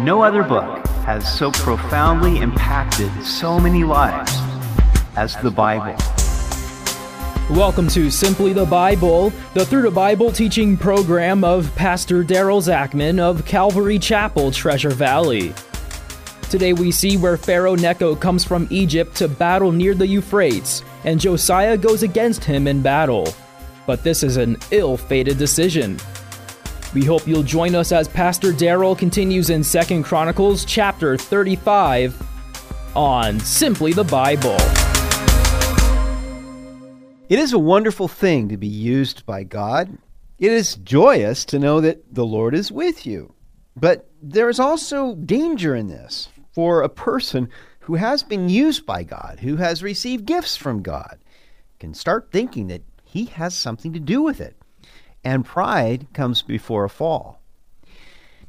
No other book has so profoundly impacted so many lives as the Bible. Welcome to Simply the Bible, the Through the Bible teaching program of Pastor Daryl Zachman of Calvary Chapel, Treasure Valley. Today we see where Pharaoh Necho comes from Egypt to battle near the Euphrates, and Josiah goes against him in battle. But this is an ill fated decision. We hope you'll join us as Pastor Daryl continues in 2nd Chronicles chapter 35 on Simply the Bible. It is a wonderful thing to be used by God. It is joyous to know that the Lord is with you. But there is also danger in this for a person who has been used by God, who has received gifts from God, can start thinking that he has something to do with it and pride comes before a fall.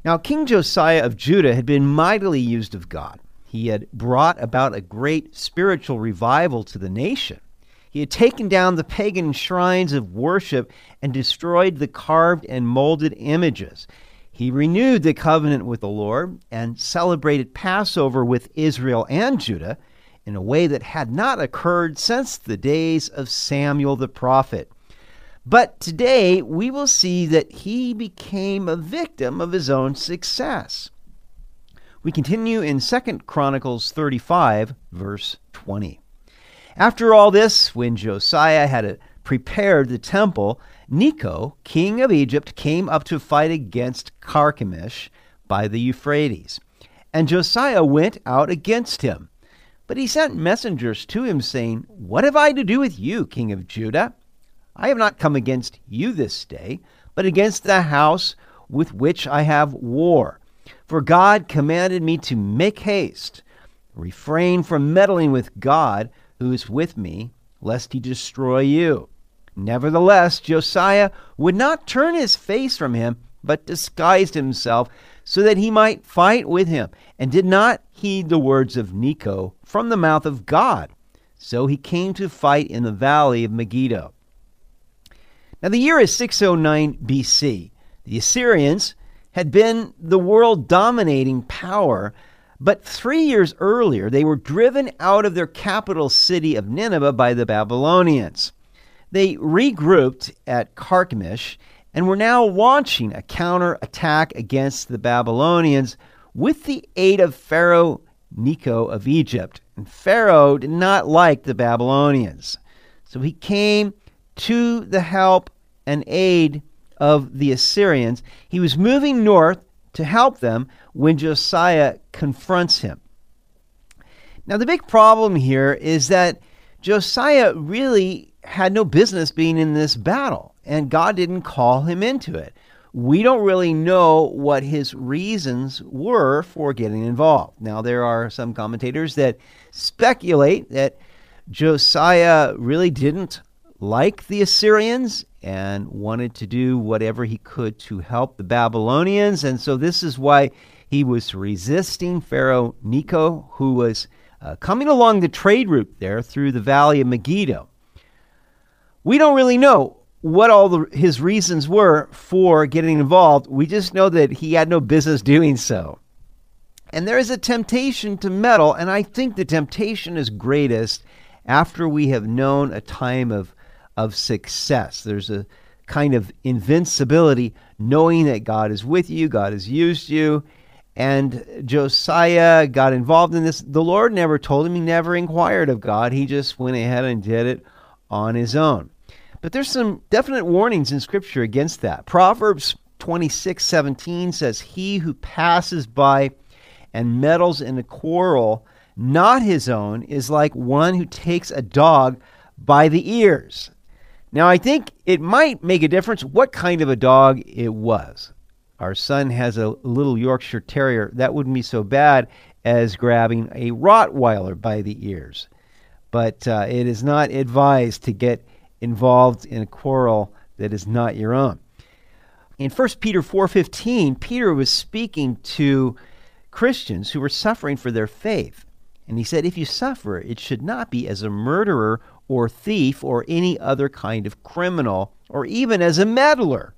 Now, King Josiah of Judah had been mightily used of God. He had brought about a great spiritual revival to the nation. He had taken down the pagan shrines of worship and destroyed the carved and molded images. He renewed the covenant with the Lord and celebrated Passover with Israel and Judah in a way that had not occurred since the days of Samuel the prophet. But today we will see that he became a victim of his own success. We continue in 2 Chronicles 35, verse 20. After all this, when Josiah had uh, prepared the temple, Necho, king of Egypt, came up to fight against Carchemish by the Euphrates. And Josiah went out against him. But he sent messengers to him, saying, What have I to do with you, king of Judah? I have not come against you this day, but against the house with which I have war. For God commanded me to make haste, refrain from meddling with God who is with me, lest he destroy you. Nevertheless, Josiah would not turn his face from him, but disguised himself so that he might fight with him, and did not heed the words of Necho from the mouth of God. So he came to fight in the valley of Megiddo. Now, the year is 609 BC. The Assyrians had been the world dominating power, but three years earlier they were driven out of their capital city of Nineveh by the Babylonians. They regrouped at Carchemish and were now launching a counterattack against the Babylonians with the aid of Pharaoh Necho of Egypt. And Pharaoh did not like the Babylonians. So he came to the help and aid of the Assyrians. He was moving north to help them when Josiah confronts him. Now, the big problem here is that Josiah really had no business being in this battle, and God didn't call him into it. We don't really know what his reasons were for getting involved. Now, there are some commentators that speculate that Josiah really didn't like the Assyrians and wanted to do whatever he could to help the Babylonians. And so this is why he was resisting Pharaoh Necho, who was uh, coming along the trade route there through the valley of Megiddo. We don't really know what all the, his reasons were for getting involved. We just know that he had no business doing so. And there is a temptation to meddle, and I think the temptation is greatest after we have known a time of of success. There's a kind of invincibility knowing that God is with you, God has used you. And Josiah got involved in this. The Lord never told him, he never inquired of God. He just went ahead and did it on his own. But there's some definite warnings in Scripture against that. Proverbs 26 17 says, He who passes by and meddles in a quarrel not his own is like one who takes a dog by the ears. Now, I think it might make a difference what kind of a dog it was. Our son has a little Yorkshire Terrier. That wouldn't be so bad as grabbing a Rottweiler by the ears. But uh, it is not advised to get involved in a quarrel that is not your own. In 1 Peter 4:15, Peter was speaking to Christians who were suffering for their faith. And he said, If you suffer, it should not be as a murderer or thief or any other kind of criminal or even as a meddler.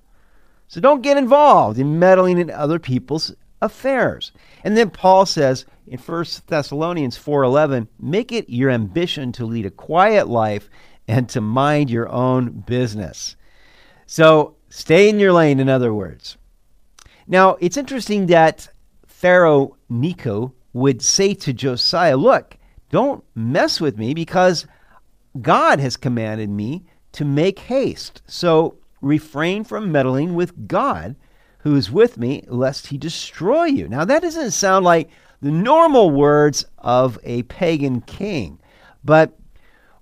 So don't get involved in meddling in other people's affairs. And then Paul says in 1 Thessalonians 4:11, "Make it your ambition to lead a quiet life and to mind your own business." So, stay in your lane in other words. Now, it's interesting that Pharaoh Necho would say to Josiah, "Look, don't mess with me because God has commanded me to make haste. So refrain from meddling with God who is with me, lest he destroy you. Now, that doesn't sound like the normal words of a pagan king, but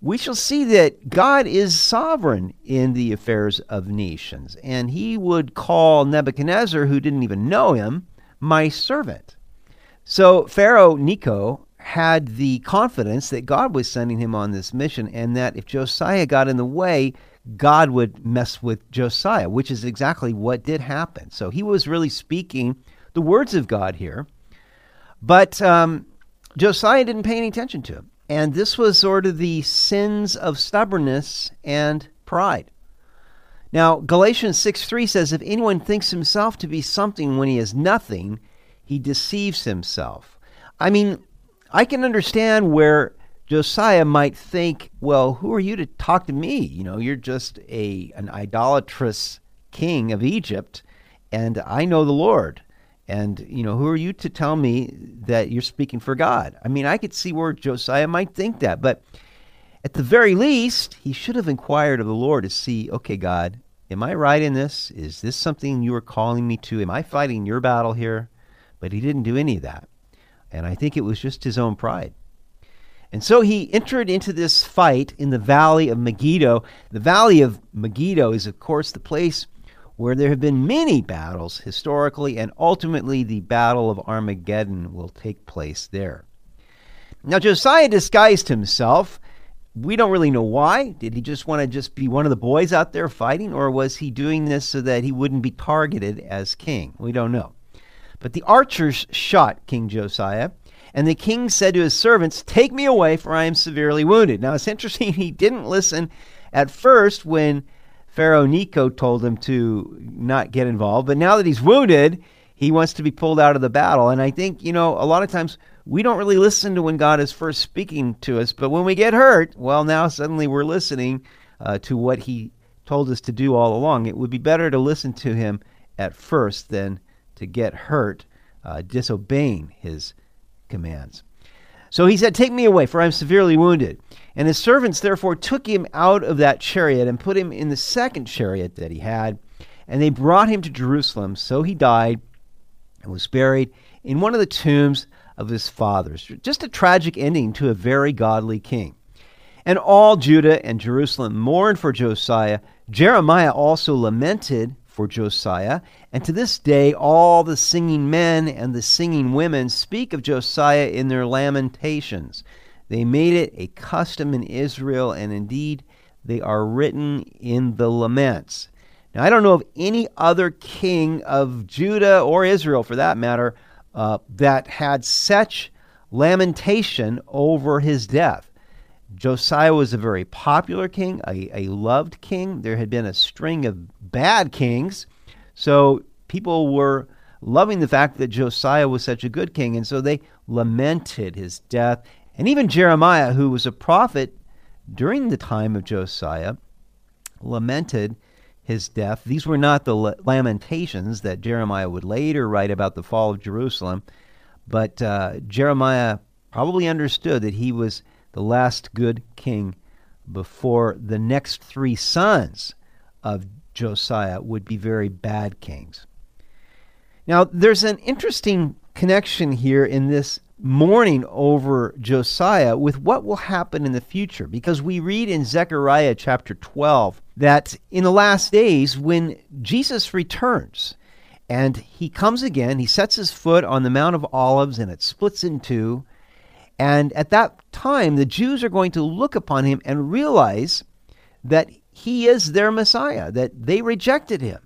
we shall see that God is sovereign in the affairs of nations, and he would call Nebuchadnezzar, who didn't even know him, my servant. So Pharaoh Necho had the confidence that God was sending him on this mission and that if Josiah got in the way, God would mess with Josiah, which is exactly what did happen. So he was really speaking the words of God here. But um, Josiah didn't pay any attention to him. And this was sort of the sins of stubbornness and pride. Now, Galatians 6 3 says, If anyone thinks himself to be something when he is nothing, he deceives himself. I mean, I can understand where Josiah might think, well, who are you to talk to me? You know, you're just a an idolatrous king of Egypt, and I know the Lord. And, you know, who are you to tell me that you're speaking for God? I mean, I could see where Josiah might think that, but at the very least, he should have inquired of the Lord to see, okay, God, am I right in this? Is this something you are calling me to? Am I fighting your battle here? But he didn't do any of that. And I think it was just his own pride. And so he entered into this fight in the valley of Megiddo. The valley of Megiddo is, of course, the place where there have been many battles historically, and ultimately the Battle of Armageddon will take place there. Now, Josiah disguised himself. We don't really know why. Did he just want to just be one of the boys out there fighting, or was he doing this so that he wouldn't be targeted as king? We don't know. But the archers shot King Josiah, and the king said to his servants, Take me away, for I am severely wounded. Now it's interesting, he didn't listen at first when Pharaoh Necho told him to not get involved, but now that he's wounded, he wants to be pulled out of the battle. And I think, you know, a lot of times we don't really listen to when God is first speaking to us, but when we get hurt, well, now suddenly we're listening uh, to what he told us to do all along. It would be better to listen to him at first than to get hurt uh, disobeying his commands. So he said, Take me away, for I am severely wounded. And his servants therefore took him out of that chariot and put him in the second chariot that he had. And they brought him to Jerusalem. So he died and was buried in one of the tombs of his fathers. Just a tragic ending to a very godly king. And all Judah and Jerusalem mourned for Josiah. Jeremiah also lamented for Josiah. And to this day, all the singing men and the singing women speak of Josiah in their lamentations. They made it a custom in Israel, and indeed, they are written in the laments. Now, I don't know of any other king of Judah or Israel, for that matter, uh, that had such lamentation over his death. Josiah was a very popular king, a, a loved king. There had been a string of bad kings. So people were loving the fact that Josiah was such a good king. And so they lamented his death. And even Jeremiah, who was a prophet during the time of Josiah, lamented his death. These were not the lamentations that Jeremiah would later write about the fall of Jerusalem, but uh, Jeremiah probably understood that he was the last good king before the next three sons of Josiah would be very bad kings. Now, there's an interesting connection here in this mourning over Josiah with what will happen in the future because we read in Zechariah chapter 12 that in the last days when Jesus returns and he comes again, he sets his foot on the Mount of Olives and it splits in two and at that time, the Jews are going to look upon him and realize that he is their Messiah, that they rejected him.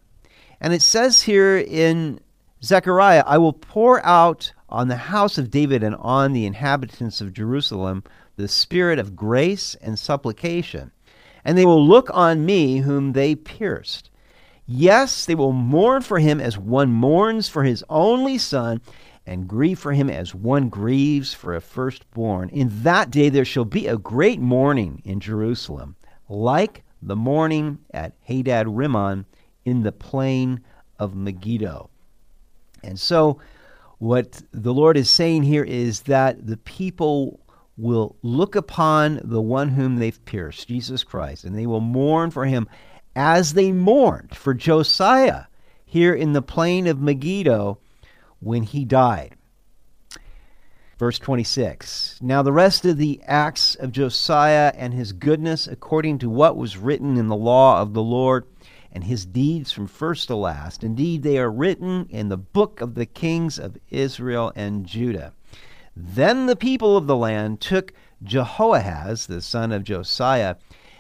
And it says here in Zechariah, I will pour out on the house of David and on the inhabitants of Jerusalem the spirit of grace and supplication. And they will look on me whom they pierced. Yes, they will mourn for him as one mourns for his only son, and grieve for him as one grieves for a firstborn. In that day there shall be a great mourning in Jerusalem, like the mourning at Hadad Rimmon in the plain of Megiddo. And so, what the Lord is saying here is that the people will look upon the one whom they've pierced, Jesus Christ, and they will mourn for him as they mourned for Josiah here in the plain of Megiddo when he died. Verse 26 Now the rest of the acts of Josiah and his goodness, according to what was written in the law of the Lord, and his deeds from first to last, indeed they are written in the book of the kings of Israel and Judah. Then the people of the land took Jehoahaz, the son of Josiah,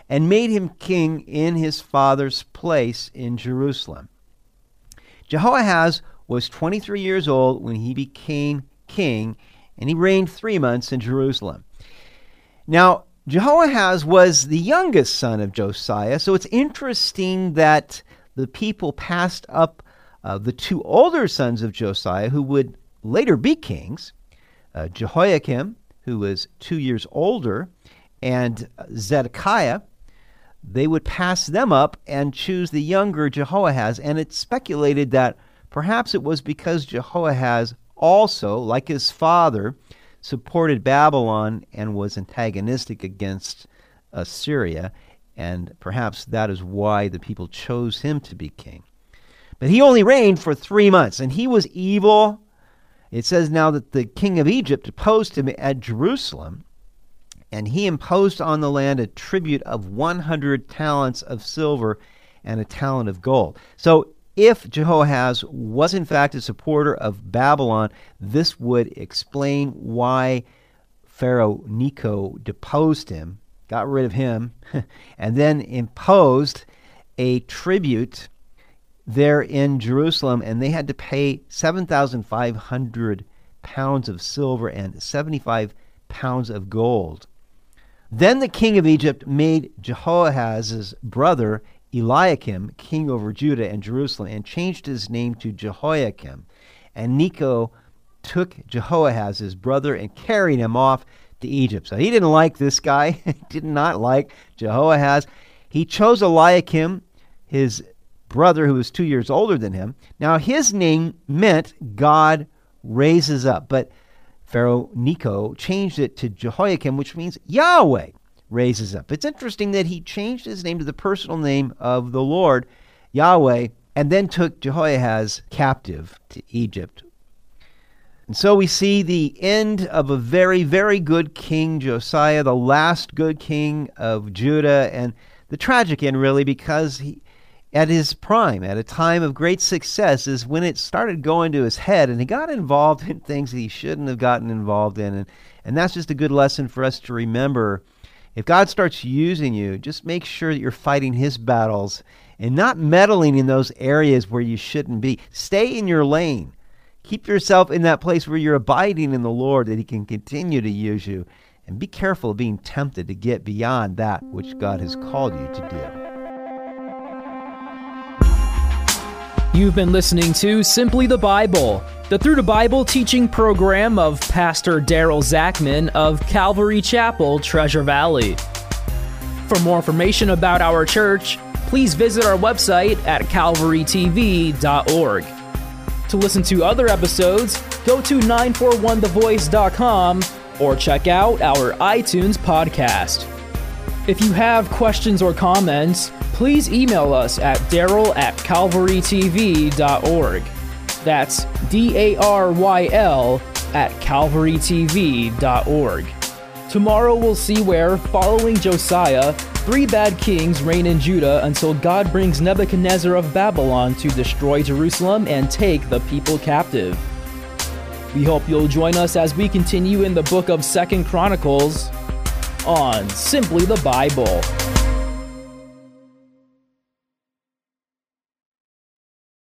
and made him king in his father's place in Jerusalem. Jehoahaz was 23 years old when he became king, and he reigned three months in Jerusalem. Now, Jehoahaz was the youngest son of Josiah, so it's interesting that the people passed up uh, the two older sons of Josiah, who would later be kings uh, Jehoiakim, who was two years older, and Zedekiah, they would pass them up and choose the younger Jehoahaz. And it's speculated that perhaps it was because Jehoahaz also, like his father, supported Babylon and was antagonistic against Assyria. And perhaps that is why the people chose him to be king. But he only reigned for three months, and he was evil. It says now that the king of Egypt opposed him at Jerusalem and he imposed on the land a tribute of 100 talents of silver and a talent of gold. So, if Jehoahaz was in fact a supporter of Babylon, this would explain why Pharaoh Necho deposed him, got rid of him, and then imposed a tribute there in Jerusalem, and they had to pay 7,500 pounds of silver and 75 pounds of gold. Then the king of Egypt made Jehoahaz's brother Eliakim king over Judah and Jerusalem and changed his name to Jehoiakim. And Necho took Jehoahaz's brother and carried him off to Egypt. So he didn't like this guy, did not like Jehoahaz. He chose Eliakim, his brother who was two years older than him. Now his name meant God raises up, but Pharaoh Necho changed it to Jehoiakim, which means Yahweh raises up. It's interesting that he changed his name to the personal name of the Lord, Yahweh, and then took Jehoahaz captive to Egypt. And so we see the end of a very, very good king, Josiah, the last good king of Judah, and the tragic end, really, because he, at his prime, at a time of great success, is when it started going to his head and he got involved in things that he shouldn't have gotten involved in. And, and that's just a good lesson for us to remember. If God starts using you, just make sure that you're fighting his battles and not meddling in those areas where you shouldn't be. Stay in your lane. Keep yourself in that place where you're abiding in the Lord that he can continue to use you. And be careful of being tempted to get beyond that which God has called you to do. You've been listening to Simply the Bible, the Through the Bible teaching program of Pastor Daryl Zachman of Calvary Chapel, Treasure Valley. For more information about our church, please visit our website at calvarytv.org. To listen to other episodes, go to 941thevoice.com or check out our iTunes podcast. If you have questions or comments, please email us at daryl at calvarytv.org. That's D A R Y L at calvarytv.org. Tomorrow we'll see where, following Josiah, three bad kings reign in Judah until God brings Nebuchadnezzar of Babylon to destroy Jerusalem and take the people captive. We hope you'll join us as we continue in the book of Second Chronicles on Simply the Bible.